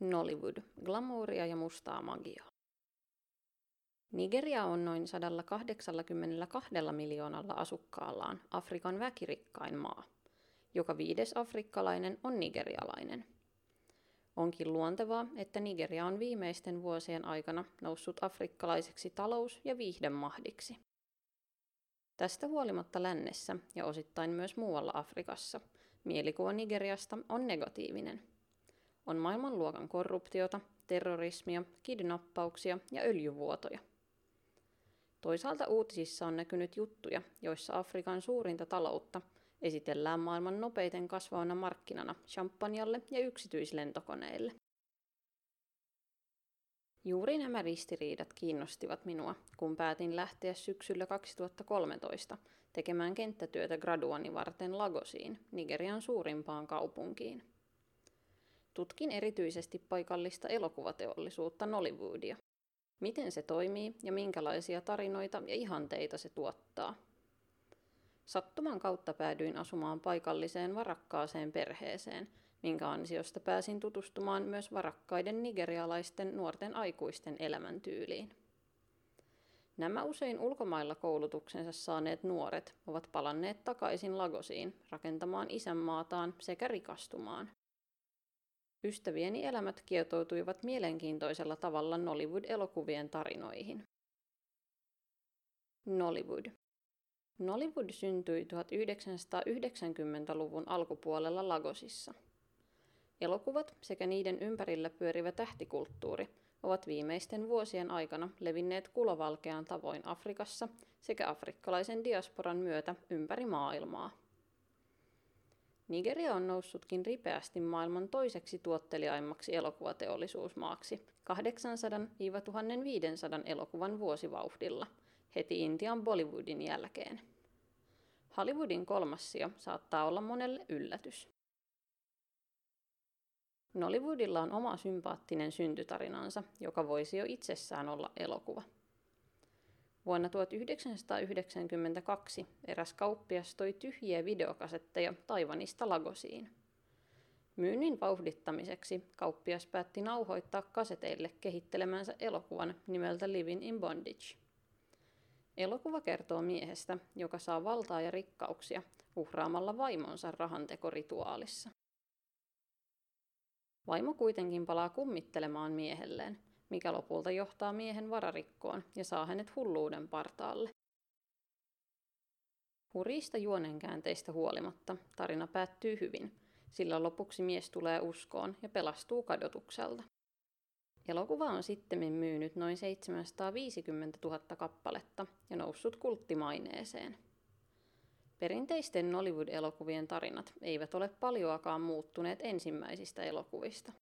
Nollywood, glamouria ja mustaa magiaa. Nigeria on noin 182 miljoonalla asukkaallaan Afrikan väkirikkain maa. Joka viides afrikkalainen on nigerialainen. Onkin luontevaa, että Nigeria on viimeisten vuosien aikana noussut afrikkalaiseksi talous- ja viihdemahdiksi. Tästä huolimatta lännessä ja osittain myös muualla Afrikassa mielikuva Nigeriasta on negatiivinen – on maailmanluokan korruptiota, terrorismia, kidnappauksia ja öljyvuotoja. Toisaalta uutisissa on näkynyt juttuja, joissa Afrikan suurinta taloutta esitellään maailman nopeiten kasvavana markkinana champanjalle ja yksityislentokoneille. Juuri nämä ristiriidat kiinnostivat minua, kun päätin lähteä syksyllä 2013 tekemään kenttätyötä graduani varten Lagosiin, Nigerian suurimpaan kaupunkiin. Tutkin erityisesti paikallista elokuvateollisuutta Nollywoodia. Miten se toimii ja minkälaisia tarinoita ja ihanteita se tuottaa. Sattuman kautta päädyin asumaan paikalliseen varakkaaseen perheeseen, minkä ansiosta pääsin tutustumaan myös varakkaiden nigerialaisten nuorten aikuisten elämäntyyliin. Nämä usein ulkomailla koulutuksensa saaneet nuoret ovat palanneet takaisin Lagosiin rakentamaan isänmaataan sekä rikastumaan. Ystävieni elämät kietoutuivat mielenkiintoisella tavalla Nollywood-elokuvien tarinoihin. Nollywood. Nollywood syntyi 1990-luvun alkupuolella Lagosissa. Elokuvat sekä niiden ympärillä pyörivä tähtikulttuuri ovat viimeisten vuosien aikana levinneet kulovalkean tavoin Afrikassa sekä afrikkalaisen diasporan myötä ympäri maailmaa. Nigeria on noussutkin ripeästi maailman toiseksi tuotteliaimmaksi elokuvateollisuusmaaksi 800-1500 elokuvan vuosivauhdilla, heti Intian Bollywoodin jälkeen. Hollywoodin kolmas sija saattaa olla monelle yllätys. Nollywoodilla on oma sympaattinen syntytarinansa, joka voisi jo itsessään olla elokuva – Vuonna 1992 eräs kauppias toi tyhjiä videokasetteja Taivanista Lagosiin. Myynnin vauhdittamiseksi kauppias päätti nauhoittaa kaseteille kehittelemänsä elokuvan nimeltä Living in Bondage. Elokuva kertoo miehestä, joka saa valtaa ja rikkauksia uhraamalla vaimonsa rahantekorituaalissa. Vaimo kuitenkin palaa kummittelemaan miehelleen – mikä lopulta johtaa miehen vararikkoon ja saa hänet hulluuden partaalle. Hurista juonenkäänteistä huolimatta tarina päättyy hyvin, sillä lopuksi mies tulee uskoon ja pelastuu kadotukselta. Elokuva on sitten myynyt noin 750 000 kappaletta ja noussut kulttimaineeseen. Perinteisten Nollywood-elokuvien tarinat eivät ole paljoakaan muuttuneet ensimmäisistä elokuvista.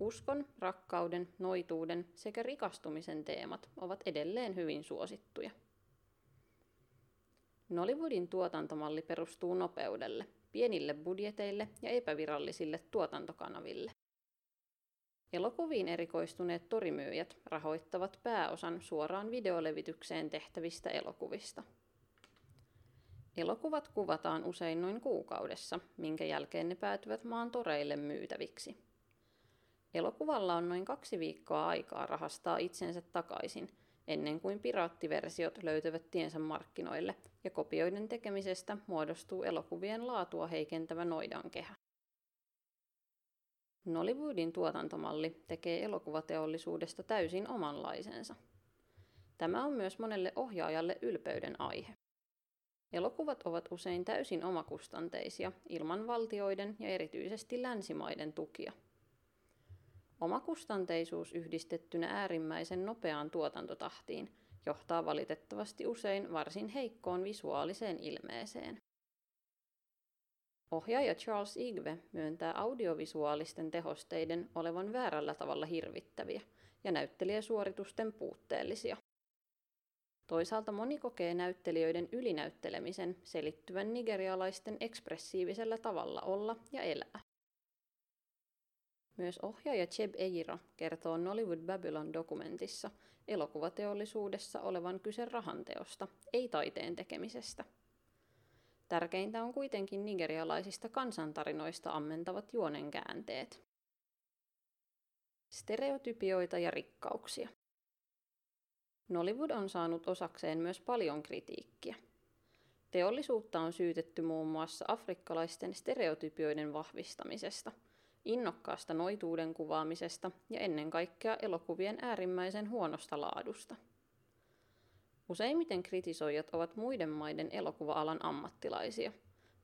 Uskon, rakkauden, noituuden sekä rikastumisen teemat ovat edelleen hyvin suosittuja. Nollywoodin tuotantomalli perustuu nopeudelle, pienille budjeteille ja epävirallisille tuotantokanaville. Elokuviin erikoistuneet torimyyjät rahoittavat pääosan suoraan videolevitykseen tehtävistä elokuvista. Elokuvat kuvataan usein noin kuukaudessa, minkä jälkeen ne päätyvät maan toreille myytäviksi – Elokuvalla on noin kaksi viikkoa aikaa rahastaa itsensä takaisin, ennen kuin piraattiversiot löytävät tiensä markkinoille ja kopioiden tekemisestä muodostuu elokuvien laatua heikentävä noidankehä. Nollywoodin tuotantomalli tekee elokuvateollisuudesta täysin omanlaisensa. Tämä on myös monelle ohjaajalle ylpeyden aihe. Elokuvat ovat usein täysin omakustanteisia, ilman valtioiden ja erityisesti länsimaiden tukia – Omakustanteisuus yhdistettynä äärimmäisen nopeaan tuotantotahtiin johtaa valitettavasti usein varsin heikkoon visuaaliseen ilmeeseen. Ohjaaja Charles Igve myöntää audiovisuaalisten tehosteiden olevan väärällä tavalla hirvittäviä ja näyttelijäsuoritusten puutteellisia. Toisaalta moni kokee näyttelijöiden ylinäyttelemisen selittyvän nigerialaisten ekspressiivisellä tavalla olla ja elää. Myös ohjaaja Cheb Ejiro kertoo Nollywood Babylon-dokumentissa elokuvateollisuudessa olevan kyse rahanteosta, ei taiteen tekemisestä. Tärkeintä on kuitenkin nigerialaisista kansantarinoista ammentavat juonenkäänteet. stereotypioita ja rikkauksia. Nollywood on saanut osakseen myös paljon kritiikkiä. Teollisuutta on syytetty muun muassa afrikkalaisten stereotypioiden vahvistamisesta, innokkaasta noituuden kuvaamisesta ja ennen kaikkea elokuvien äärimmäisen huonosta laadusta. Useimmiten kritisoijat ovat muiden maiden elokuva-alan ammattilaisia,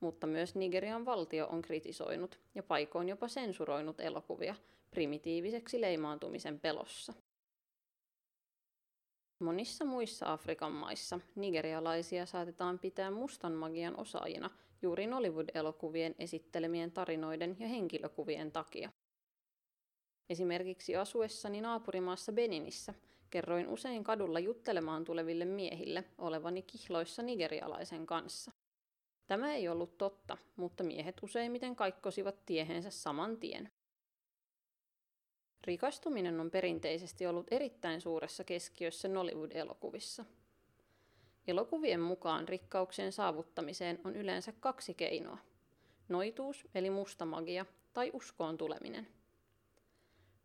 mutta myös Nigerian valtio on kritisoinut ja paikoin jopa sensuroinut elokuvia primitiiviseksi leimaantumisen pelossa. Monissa muissa Afrikan maissa nigerialaisia saatetaan pitää mustan magian osaajina juuri Nollywood-elokuvien esittelemien tarinoiden ja henkilökuvien takia. Esimerkiksi asuessani naapurimaassa Beninissä kerroin usein kadulla juttelemaan tuleville miehille olevani kihloissa nigerialaisen kanssa. Tämä ei ollut totta, mutta miehet useimmiten kaikkosivat tiehensä saman tien. Rikastuminen on perinteisesti ollut erittäin suuressa keskiössä Nollywood-elokuvissa. Elokuvien mukaan rikkauksien saavuttamiseen on yleensä kaksi keinoa. Noituus eli musta magia tai uskoon tuleminen.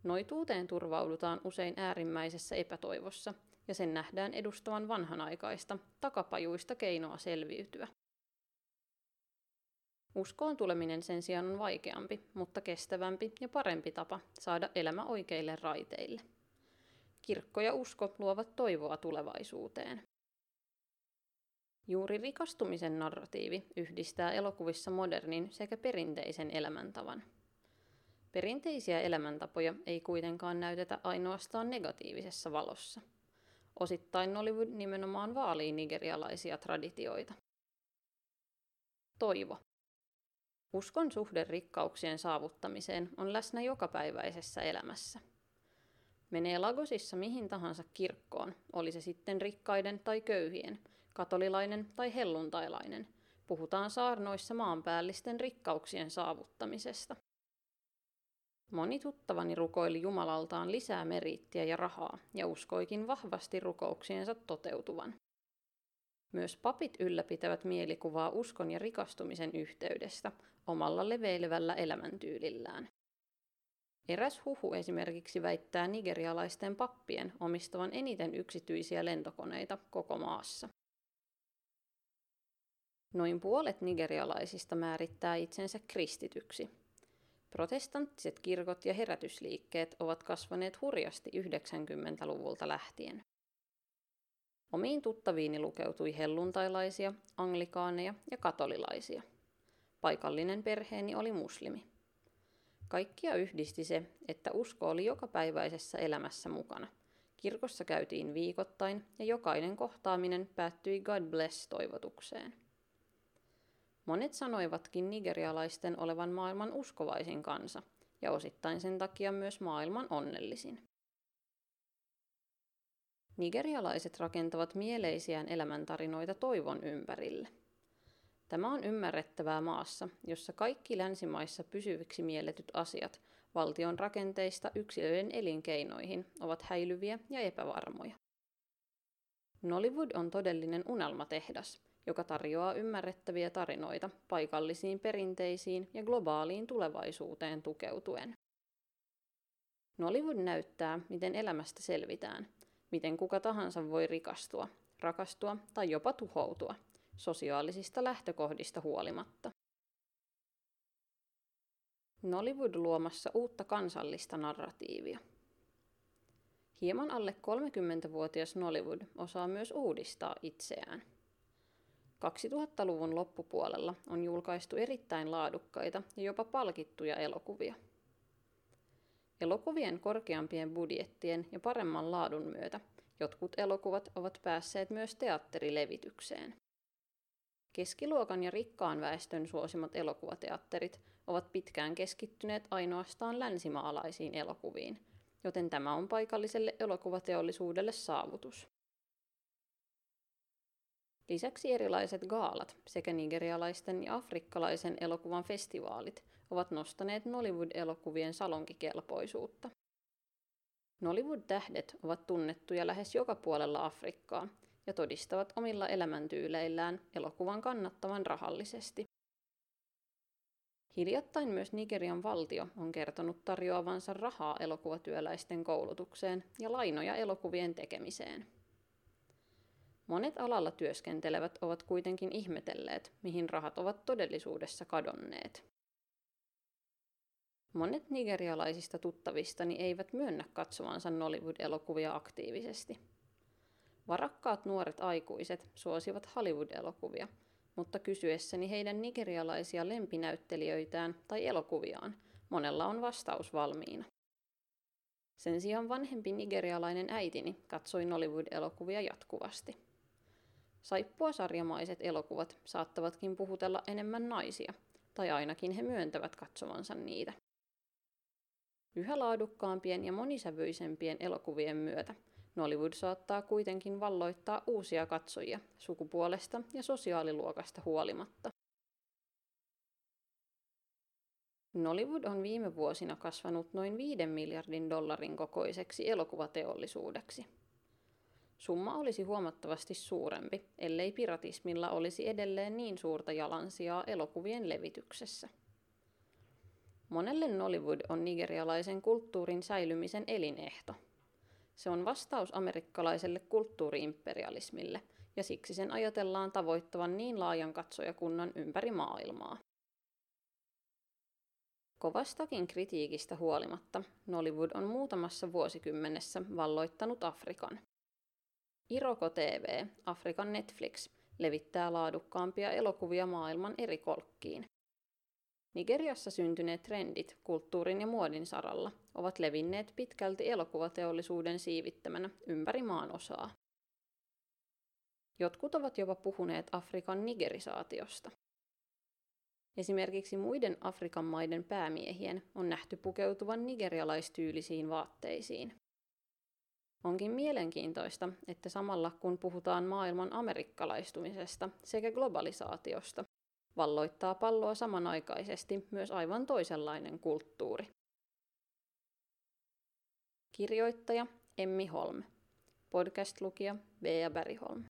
Noituuteen turvaudutaan usein äärimmäisessä epätoivossa ja sen nähdään edustavan vanhanaikaista, takapajuista keinoa selviytyä. Uskoon tuleminen sen sijaan on vaikeampi, mutta kestävämpi ja parempi tapa saada elämä oikeille raiteille. Kirkko ja usko luovat toivoa tulevaisuuteen. Juuri rikastumisen narratiivi yhdistää elokuvissa modernin sekä perinteisen elämäntavan. Perinteisiä elämäntapoja ei kuitenkaan näytetä ainoastaan negatiivisessa valossa. Osittain Nollywood nimenomaan vaalii nigerialaisia traditioita. Toivo. Uskon suhde rikkauksien saavuttamiseen on läsnä jokapäiväisessä elämässä. Menee Lagosissa mihin tahansa kirkkoon, oli se sitten rikkaiden tai köyhien, katolilainen tai helluntailainen, puhutaan saarnoissa maanpäällisten rikkauksien saavuttamisesta. Moni tuttavani rukoili Jumalaltaan lisää meriittiä ja rahaa ja uskoikin vahvasti rukouksiensa toteutuvan. Myös papit ylläpitävät mielikuvaa uskon ja rikastumisen yhteydestä omalla leveilevällä elämäntyylillään. Eräs huhu esimerkiksi väittää nigerialaisten pappien omistavan eniten yksityisiä lentokoneita koko maassa. Noin puolet nigerialaisista määrittää itsensä kristityksi. Protestanttiset kirkot ja herätysliikkeet ovat kasvaneet hurjasti 90-luvulta lähtien. Omiin tuttaviini lukeutui helluntailaisia, anglikaaneja ja katolilaisia. Paikallinen perheeni oli muslimi. Kaikkia yhdisti se, että usko oli jokapäiväisessä elämässä mukana. Kirkossa käytiin viikoittain ja jokainen kohtaaminen päättyi God bless-toivotukseen. Monet sanoivatkin nigerialaisten olevan maailman uskovaisin kansa ja osittain sen takia myös maailman onnellisin. Nigerialaiset rakentavat mieleisiään elämäntarinoita toivon ympärille. Tämä on ymmärrettävää maassa, jossa kaikki länsimaissa pysyviksi mielletyt asiat valtion rakenteista yksilöiden elinkeinoihin ovat häilyviä ja epävarmoja. Nollywood on todellinen unelmatehdas, joka tarjoaa ymmärrettäviä tarinoita paikallisiin perinteisiin ja globaaliin tulevaisuuteen tukeutuen. Nollywood näyttää, miten elämästä selvitään, miten kuka tahansa voi rikastua, rakastua tai jopa tuhoutua, sosiaalisista lähtökohdista huolimatta. Nollywood luomassa uutta kansallista narratiivia. Hieman alle 30-vuotias Nollywood osaa myös uudistaa itseään. 2000-luvun loppupuolella on julkaistu erittäin laadukkaita ja jopa palkittuja elokuvia. Elokuvien korkeampien budjettien ja paremman laadun myötä jotkut elokuvat ovat päässeet myös teatterilevitykseen. Keskiluokan ja rikkaan väestön suosimat elokuvateatterit ovat pitkään keskittyneet ainoastaan länsimaalaisiin elokuviin, joten tämä on paikalliselle elokuvateollisuudelle saavutus. Lisäksi erilaiset gaalat sekä nigerialaisten ja afrikkalaisen elokuvan festivaalit ovat nostaneet Nollywood-elokuvien salonkikelpoisuutta. Nollywood-tähdet ovat tunnettuja lähes joka puolella Afrikkaa ja todistavat omilla elämäntyyleillään elokuvan kannattavan rahallisesti. Hiljattain myös Nigerian valtio on kertonut tarjoavansa rahaa elokuvatyöläisten koulutukseen ja lainoja elokuvien tekemiseen. Monet alalla työskentelevät ovat kuitenkin ihmetelleet, mihin rahat ovat todellisuudessa kadonneet. Monet nigerialaisista tuttavistani eivät myönnä katsovansa Nollywood-elokuvia aktiivisesti. Varakkaat nuoret aikuiset suosivat Hollywood-elokuvia, mutta kysyessäni heidän nigerialaisia lempinäyttelijöitään tai elokuviaan, monella on vastaus valmiina. Sen sijaan vanhempi nigerialainen äitini katsoi Nollywood-elokuvia jatkuvasti. Saippua sarjamaiset elokuvat saattavatkin puhutella enemmän naisia, tai ainakin he myöntävät katsovansa niitä. Yhä laadukkaampien ja monisävyisempien elokuvien myötä Nollywood saattaa kuitenkin valloittaa uusia katsojia sukupuolesta ja sosiaaliluokasta huolimatta. Nollywood on viime vuosina kasvanut noin 5 miljardin dollarin kokoiseksi elokuvateollisuudeksi. Summa olisi huomattavasti suurempi, ellei piratismilla olisi edelleen niin suurta jalansijaa elokuvien levityksessä. Monelle Nollywood on nigerialaisen kulttuurin säilymisen elinehto. Se on vastaus amerikkalaiselle kulttuuriimperialismille, ja siksi sen ajatellaan tavoittavan niin laajan katsojakunnan ympäri maailmaa. Kovastakin kritiikistä huolimatta Nollywood on muutamassa vuosikymmenessä valloittanut Afrikan. Iroko TV, Afrikan Netflix, levittää laadukkaampia elokuvia maailman eri kolkkiin. Nigeriassa syntyneet trendit kulttuurin ja muodin saralla ovat levinneet pitkälti elokuvateollisuuden siivittämänä ympäri maan osaa. Jotkut ovat jopa puhuneet Afrikan nigerisaatiosta. Esimerkiksi muiden Afrikan maiden päämiehien on nähty pukeutuvan nigerialaistyylisiin vaatteisiin. Onkin mielenkiintoista, että samalla kun puhutaan maailman amerikkalaistumisesta sekä globalisaatiosta, valloittaa palloa samanaikaisesti myös aivan toisenlainen kulttuuri. Kirjoittaja Emmi Holm. Podcast-lukija Bea Bergholm.